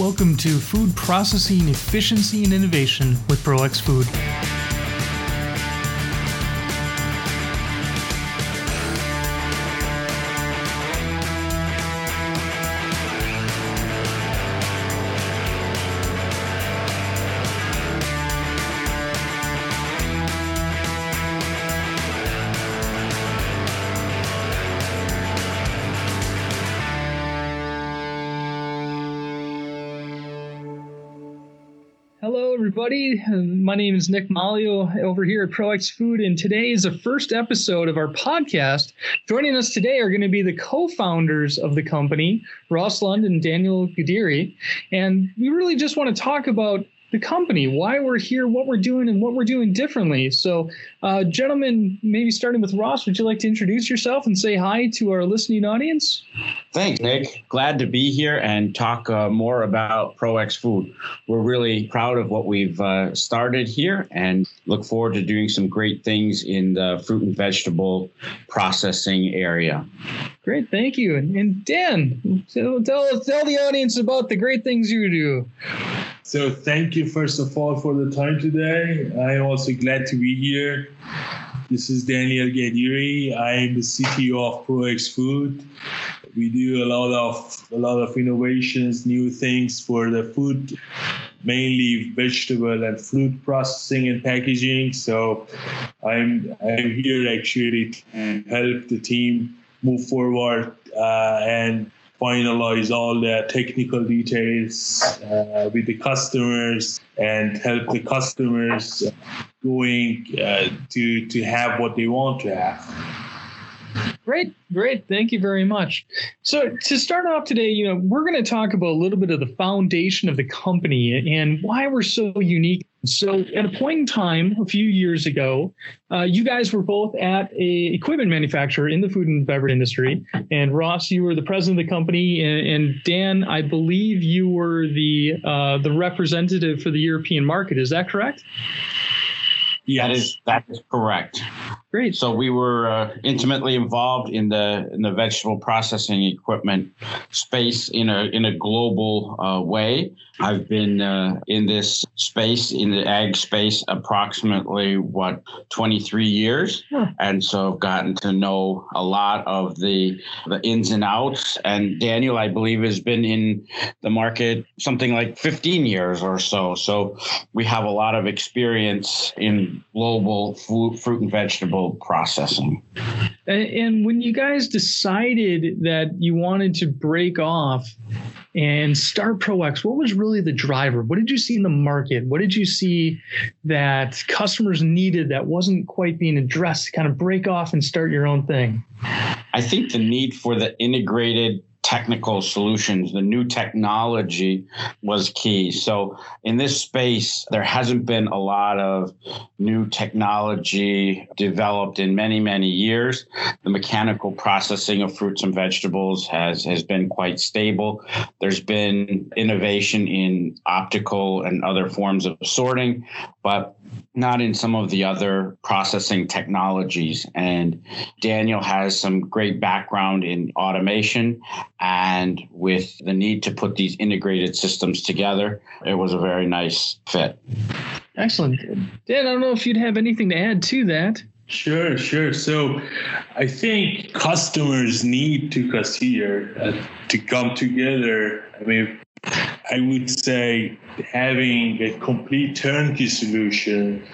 Welcome to Food Processing Efficiency and Innovation with ProEx Food. Everybody. My name is Nick Malio over here at ProEx Food, and today is the first episode of our podcast. Joining us today are going to be the co founders of the company, Ross Lund and Daniel Guderi. And we really just want to talk about the company, why we're here, what we're doing, and what we're doing differently. So, uh, gentlemen, maybe starting with Ross, would you like to introduce yourself and say hi to our listening audience? Thanks, Nick. Glad to be here and talk uh, more about ProEx Food. We're really proud of what we've uh, started here and look forward to doing some great things in the fruit and vegetable processing area. Great, thank you. And, and Dan, tell tell the audience about the great things you do. So thank you first of all for the time today. I'm also glad to be here. This is Daniel Gadiri. I'm the CTO of ProEx Food. We do a lot of a lot of innovations, new things for the food, mainly vegetable and fruit processing and packaging. So I'm I'm here actually to help the team move forward uh, and finalize all the technical details uh, with the customers and help the customers going uh, to to have what they want to have. Great, great. Thank you very much. So to start off today, you know, we're going to talk about a little bit of the foundation of the company and why we're so unique. So at a point in time, a few years ago, uh, you guys were both at a equipment manufacturer in the food and beverage industry. And Ross, you were the president of the company, and, and Dan, I believe you were the uh, the representative for the European market. Is that correct? Yes. That is that is correct. Great. So we were uh, intimately involved in the in the vegetable processing equipment space in a in a global uh, way. I've been uh, in this space in the ag space approximately what 23 years, and so I've gotten to know a lot of the the ins and outs. And Daniel, I believe, has been in the market something like 15 years or so. So we have a lot of experience in global food, fruit and vegetable processing. And when you guys decided that you wanted to break off and start ProEx, what was really the driver? What did you see in the market? What did you see that customers needed that wasn't quite being addressed? Kind of break off and start your own thing. I think the need for the integrated technical solutions. The new technology was key. So in this space, there hasn't been a lot of new technology developed in many, many years. The mechanical processing of fruits and vegetables has, has been quite stable. There's been innovation in optical and other forms of sorting, but not in some of the other processing technologies. And Daniel has some great background in automation and with the need to put these integrated systems together, it was a very nice fit. Excellent. Dan, I don't know if you'd have anything to add to that. Sure, sure. So I think customers need to consider uh, to come together. I mean, I would say having a complete turnkey solution,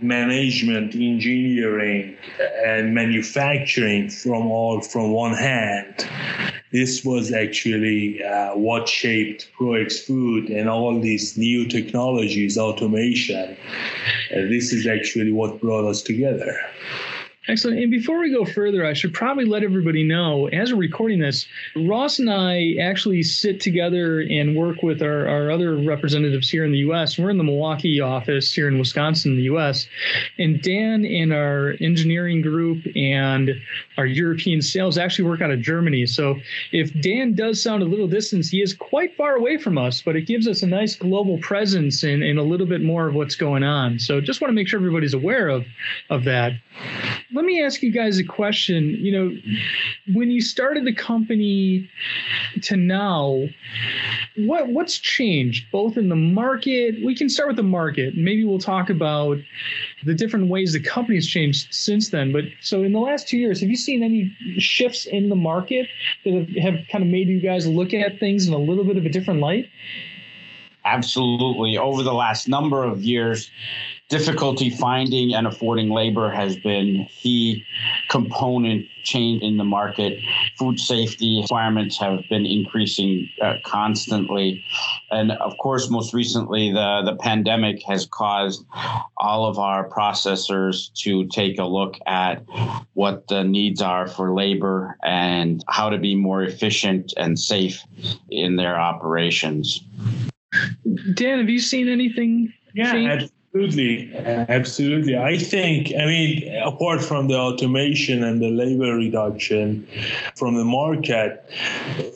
management, engineering, and manufacturing from all from one hand. This was actually uh, what shaped ProEx Food and all these new technologies, automation. Uh, this is actually what brought us together. Excellent. And before we go further, I should probably let everybody know as we're recording this, Ross and I actually sit together and work with our, our other representatives here in the U.S. We're in the Milwaukee office here in Wisconsin, the U.S. And Dan and our engineering group and our European sales actually work out of Germany. So if Dan does sound a little distant, he is quite far away from us, but it gives us a nice global presence and, and a little bit more of what's going on. So just want to make sure everybody's aware of, of that let me ask you guys a question. You know, when you started the company to now, what what's changed both in the market? We can start with the market. Maybe we'll talk about the different ways the company's changed since then. But so in the last two years, have you seen any shifts in the market that have, have kind of made you guys look at things in a little bit of a different light? Absolutely. Over the last number of years, difficulty finding and affording labor has been key component change in the market. Food safety requirements have been increasing uh, constantly. And of course, most recently, the, the pandemic has caused all of our processors to take a look at what the needs are for labor and how to be more efficient and safe in their operations. Dan, have you seen anything? Yeah, change? Absolutely, absolutely. I think, I mean, apart from the automation and the labor reduction from the market,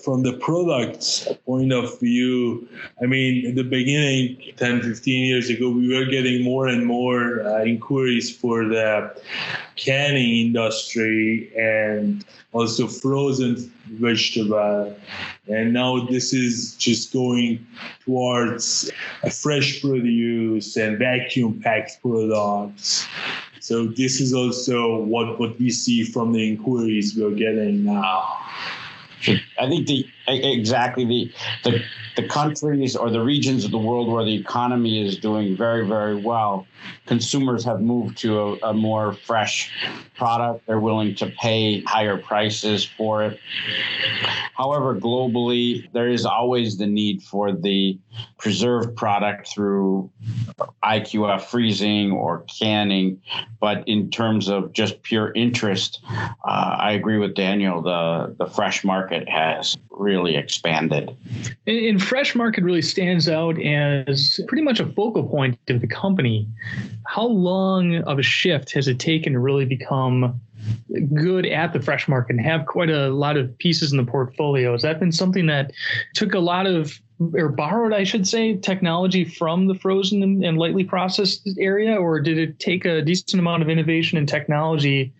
from the products point of view, I mean, in the beginning, 10, 15 years ago, we were getting more and more uh, inquiries for the canning industry and also frozen vegetable. And now this is just going towards a fresh produce and vacuum packed products. So this is also what, what we see from the inquiries we're getting now. I think the exactly the, the the countries or the regions of the world where the economy is doing very very well, consumers have moved to a, a more fresh product. They're willing to pay higher prices for it. However, globally, there is always the need for the preserved product through IQF freezing or canning. But in terms of just pure interest, uh, I agree with Daniel. The the fresh market has really expanded. And, and fresh market really stands out as pretty much a focal point of the company. How long of a shift has it taken to really become good at the fresh market and have quite a lot of pieces in the portfolio. Has that been something that took a lot of or borrowed, I should say, technology from the frozen and, lightly processed area, or did it take a decent amount of innovation and technology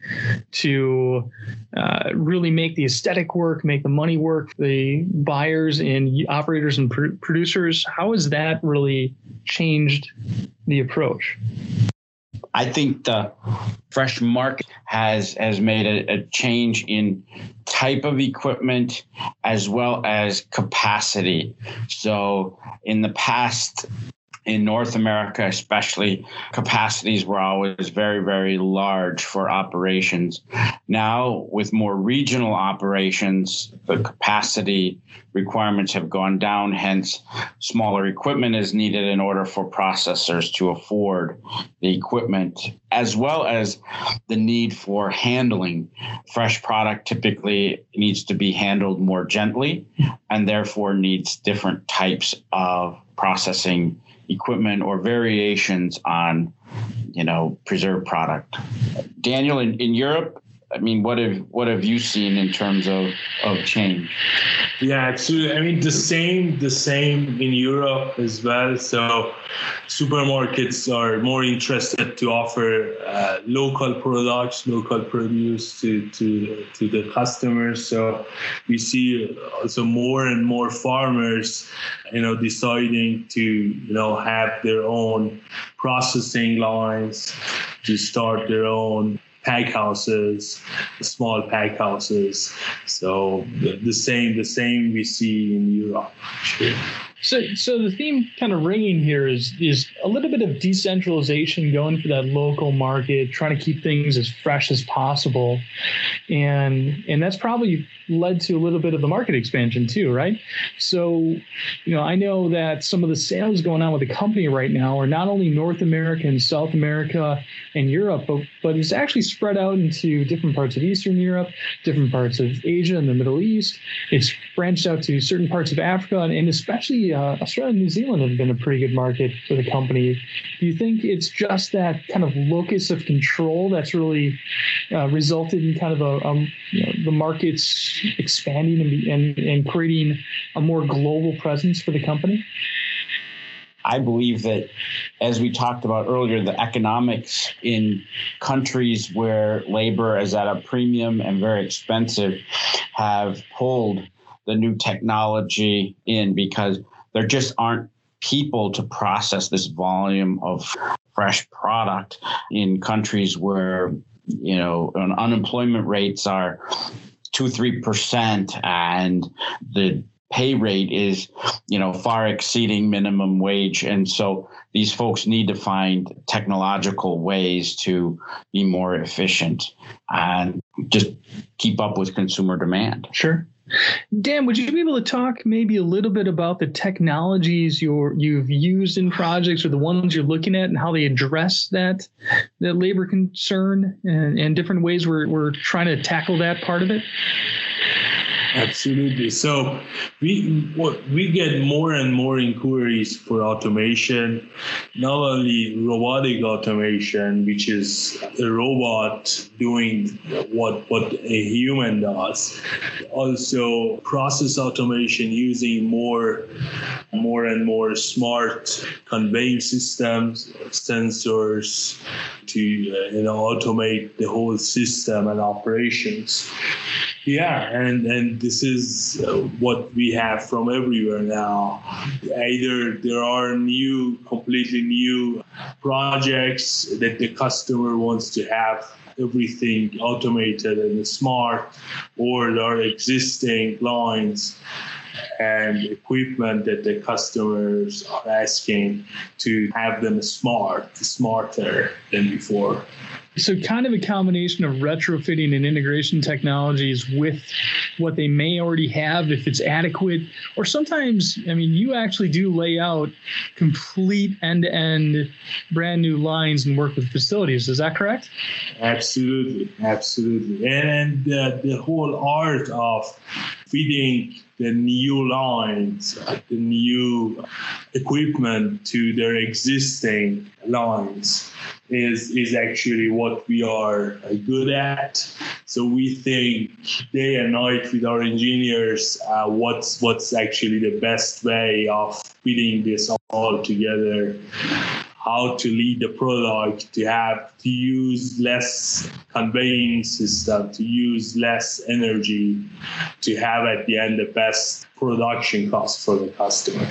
to uh, really make the aesthetic work, make the money work, the buyers and operators and pr- producers? How has that really changed the approach? I think the fresh market has has made a, a, change in type of equipment as well as capacity. So in the past, in North America, especially, capacities were always very, very large for operations. Now, with more regional operations, the capacity requirements have gone down. Hence, smaller equipment is needed in order for processors to afford the equipment, as well as the need for handling. Fresh product typically needs to be handled more gently and therefore needs different types of processing equipment or variations on, you know, preserved product. Daniel, in, in Europe, I mean, what have what have you seen in terms of of change? Yeah, so I mean the same the same in Europe as well. So supermarkets are more interested to offer uh, local products, local produce to to to the customers. So we see also more and more farmers, you know, deciding to you know have their own processing lines to start their own pack houses, small pack houses. So the, same the same we see in Europe. So, so the theme kind of ringing here is is a little bit of decentralization, going for that local market, trying to keep things as fresh as possible, and and that's probably led to a little bit of the market expansion too, right? So, you know, I know that some of the sales going on with the company right now are not only North America and South America and Europe, but but it's actually spread out into different parts of Eastern Europe, different parts of Asia and the Middle East. It's branched out to certain parts of Africa, and, and especially uh, Australia and New Zealand have been a pretty good market for the company. Do you think it's just that kind of locus of control that's really uh, resulted in kind of a, you know, the markets expanding and, and, and creating a more global presence for the company? I believe that, as we talked about earlier, the economics in countries where labor is at a premium and very expensive have pulled the new technology in because there just aren't people to process this volume of fresh product in countries where you know unemployment rates are two three percent and the pay rate is you know far exceeding minimum wage. And so these folks need to find technological ways to be more efficient and just keep up with consumer demand. Sure Dan, would you be able to talk maybe a little bit about the technologies you're, you've used in projects or the ones you're looking at and how they address that, that labor concern and, and different ways we're, we're trying to tackle that part of it? Absolutely. So we we get more and more inquiries for automation, not only robotic automation, which is a robot doing what what a human does, also process automation using more more and more smart conveying systems, sensors to uh, you know automate the whole system and operations. Yeah, and and this is uh, what we have from everywhere now. Either there are new, completely new projects that the customer wants to have everything automated and smart, or there are existing lines and equipment that the customers are asking to have them smart, smarter than before. So, kind of a combination of retrofitting and integration technologies with what they may already have, if it's adequate, or sometimes, I mean, you actually do lay out complete end to end brand new lines and work with facilities. Is that correct? Absolutely. Absolutely. And uh, the whole art of feeding the new lines, the new equipment to their existing lines is is actually what we are good at. So we think day and night with our engineers uh, what's what's actually the best way of putting this all together how to lead the product, to have to use less conveying system, to use less energy, to have at the end the best production cost for the customer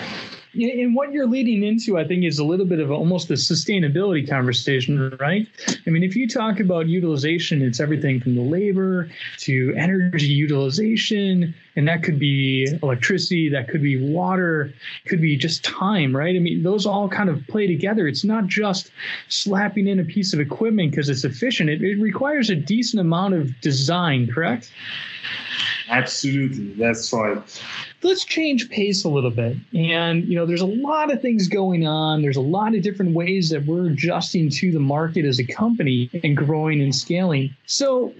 and what you're leading into, I think, is a little bit of almost a sustainability conversation, right? I mean, if you talk about utilization, it's everything from the labor to energy utilization, and that could be electricity, that could be water, could be just time, right? I mean, those all kind of play together. It's not just slapping in a piece of equipment because it's efficient. It, it requires a decent amount of design, correct? Absolutely, that's right let's change pace a little bit. And, you know, there's a lot of things going on. There's a lot of different ways that we're adjusting to the market as a company and growing and scaling. So,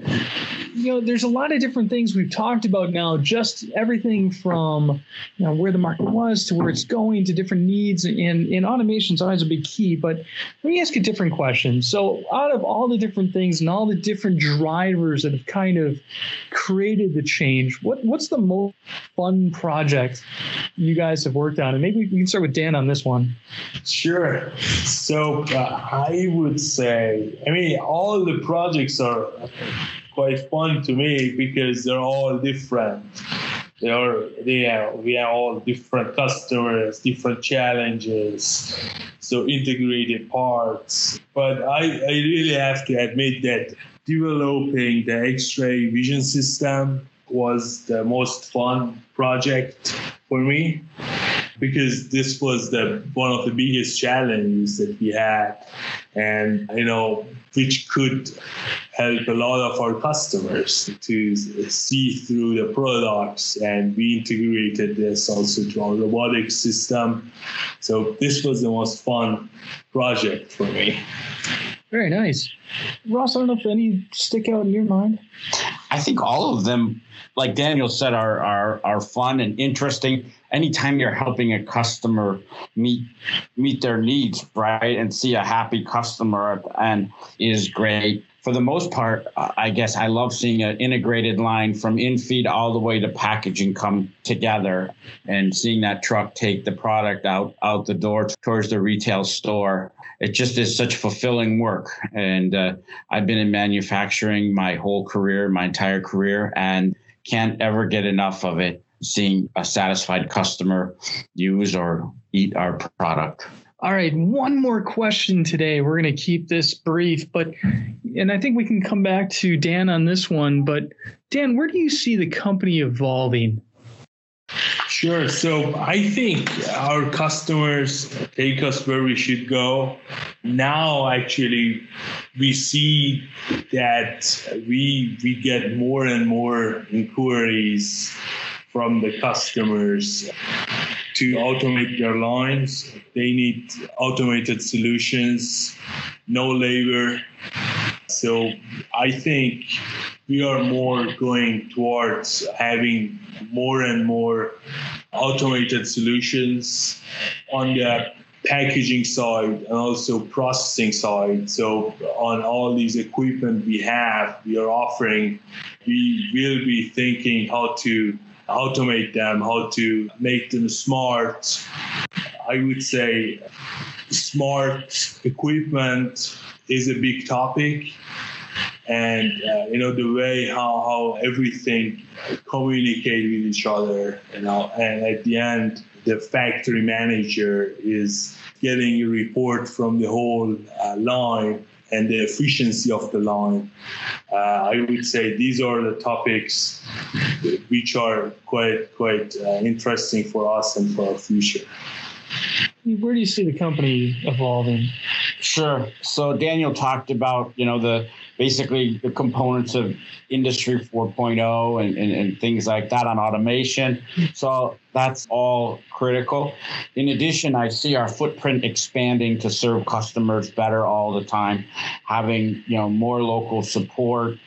you know, there's a lot of different things we've talked about now, just everything from, you know, where the market was to where it's going to different needs. And, and automation is always a big key. But let me ask a different question. So, out of all the different things and all the different drivers that have kind of created the change, what, what's the most fun project you guys have worked on? And maybe we can start with Dan on this one. Sure. So uh, I would say, I mean, all the projects are quite fun to me because they're all different. They are, they are, we are all different customers, different challenges, so integrated parts. But I, I really have to admit that developing the X-ray vision system was the most fun project for me because this was the one of the biggest challenges that we had. And you know which could help a lot of our customers to see through the products. And we integrated this also to our robotics system. So this was the most fun project for me. Very nice. Ross i don't know if any stick out in your mind? I think all of them like Daniel said, are are are fun and interesting. Anytime you're helping a customer meet meet their needs, right, and see a happy customer and is great. for the most part, I guess I love seeing an integrated line from in feed all the way to packaging come together and seeing that truck take the product out out the door towards the retail store. It just is such fulfilling work. And uh, I've been in manufacturing my whole career, my entire career, and can't ever get enough of it. Seeing a satisfied customer use or eat our product. All right, one more question today. We're going to keep this brief, but and I think we can come back to Dan on this one. But Dan, where do you see the company evolving? Sure. So I think our customers take us where we should go. Now, actually, we see that we we get more and more inquiries from the customers to automate their lines. They need automated solutions, no labor. So I think we are more going towards having more and more automated solutions on the packaging side and also processing side. So on all these equipment we have, we are offering, we will be thinking how to automate them, how to make them smart. I would say smart equipment is a big topic. And uh, you know the way how, how everything communicate with each other, you know, and at the end, the factory manager is getting a report from the whole uh, line and the efficiency of the line. Uh, I would say these are the topics which are quite quite uh, interesting for us and for our future. Where do you see the company evolving? Sure. So Daniel talked about you know the basically the components of industry 4.0 and, and, and, things like that on automation. So that's all critical. In addition i see our footprint expanding to serve customers better all the time having you know more local support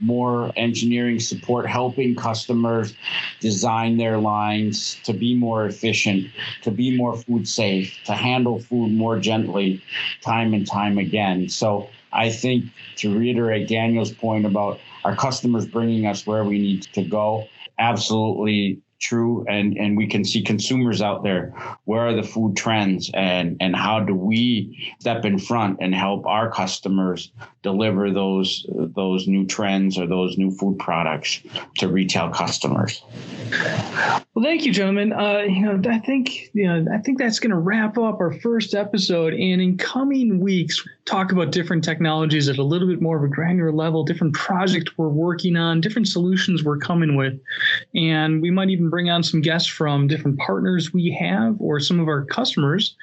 more engineering support helping customers design their lines to be more efficient to be more food safe to handle food more gently time and time again. So I think to reiterate Daniel's point about our customers bringing us where we need to go, absolutely true and and we can see consumers out there where are the food trends and and how do we step in front and help our customers deliver those those new trends or those new food products to retail customers? Well thank you gentlemen. Uh, you know i think you know i think that's going to wrap up our first episode and in coming weeks talk about different technologies at a little bit more of a granular level different projects we're working on different solutions we're coming with and we might even bring on some guests from different partners we have or some of our customers.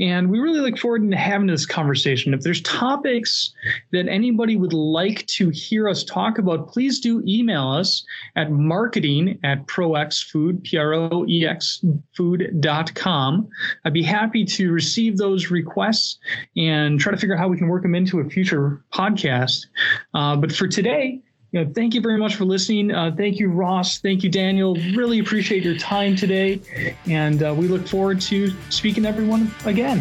And we really look forward to having this conversation. If there's topics that anybody would like to hear us talk about, please do email us at marketing at proexfood, P-R-O-E-X food.com. I'd be happy to receive those requests and try to figure out how we can work them into a future podcast. Uh, but for today, you know, thank you very much for listening. Uh, thank you, Ross. Thank you, Daniel. Really appreciate your time today. And uh, we look forward to speaking to everyone again.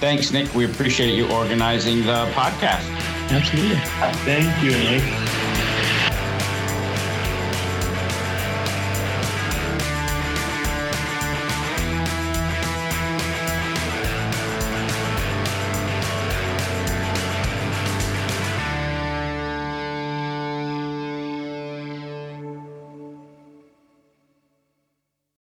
Thanks, Nick. We appreciate you organizing the podcast. Absolutely. Thank you, Nick.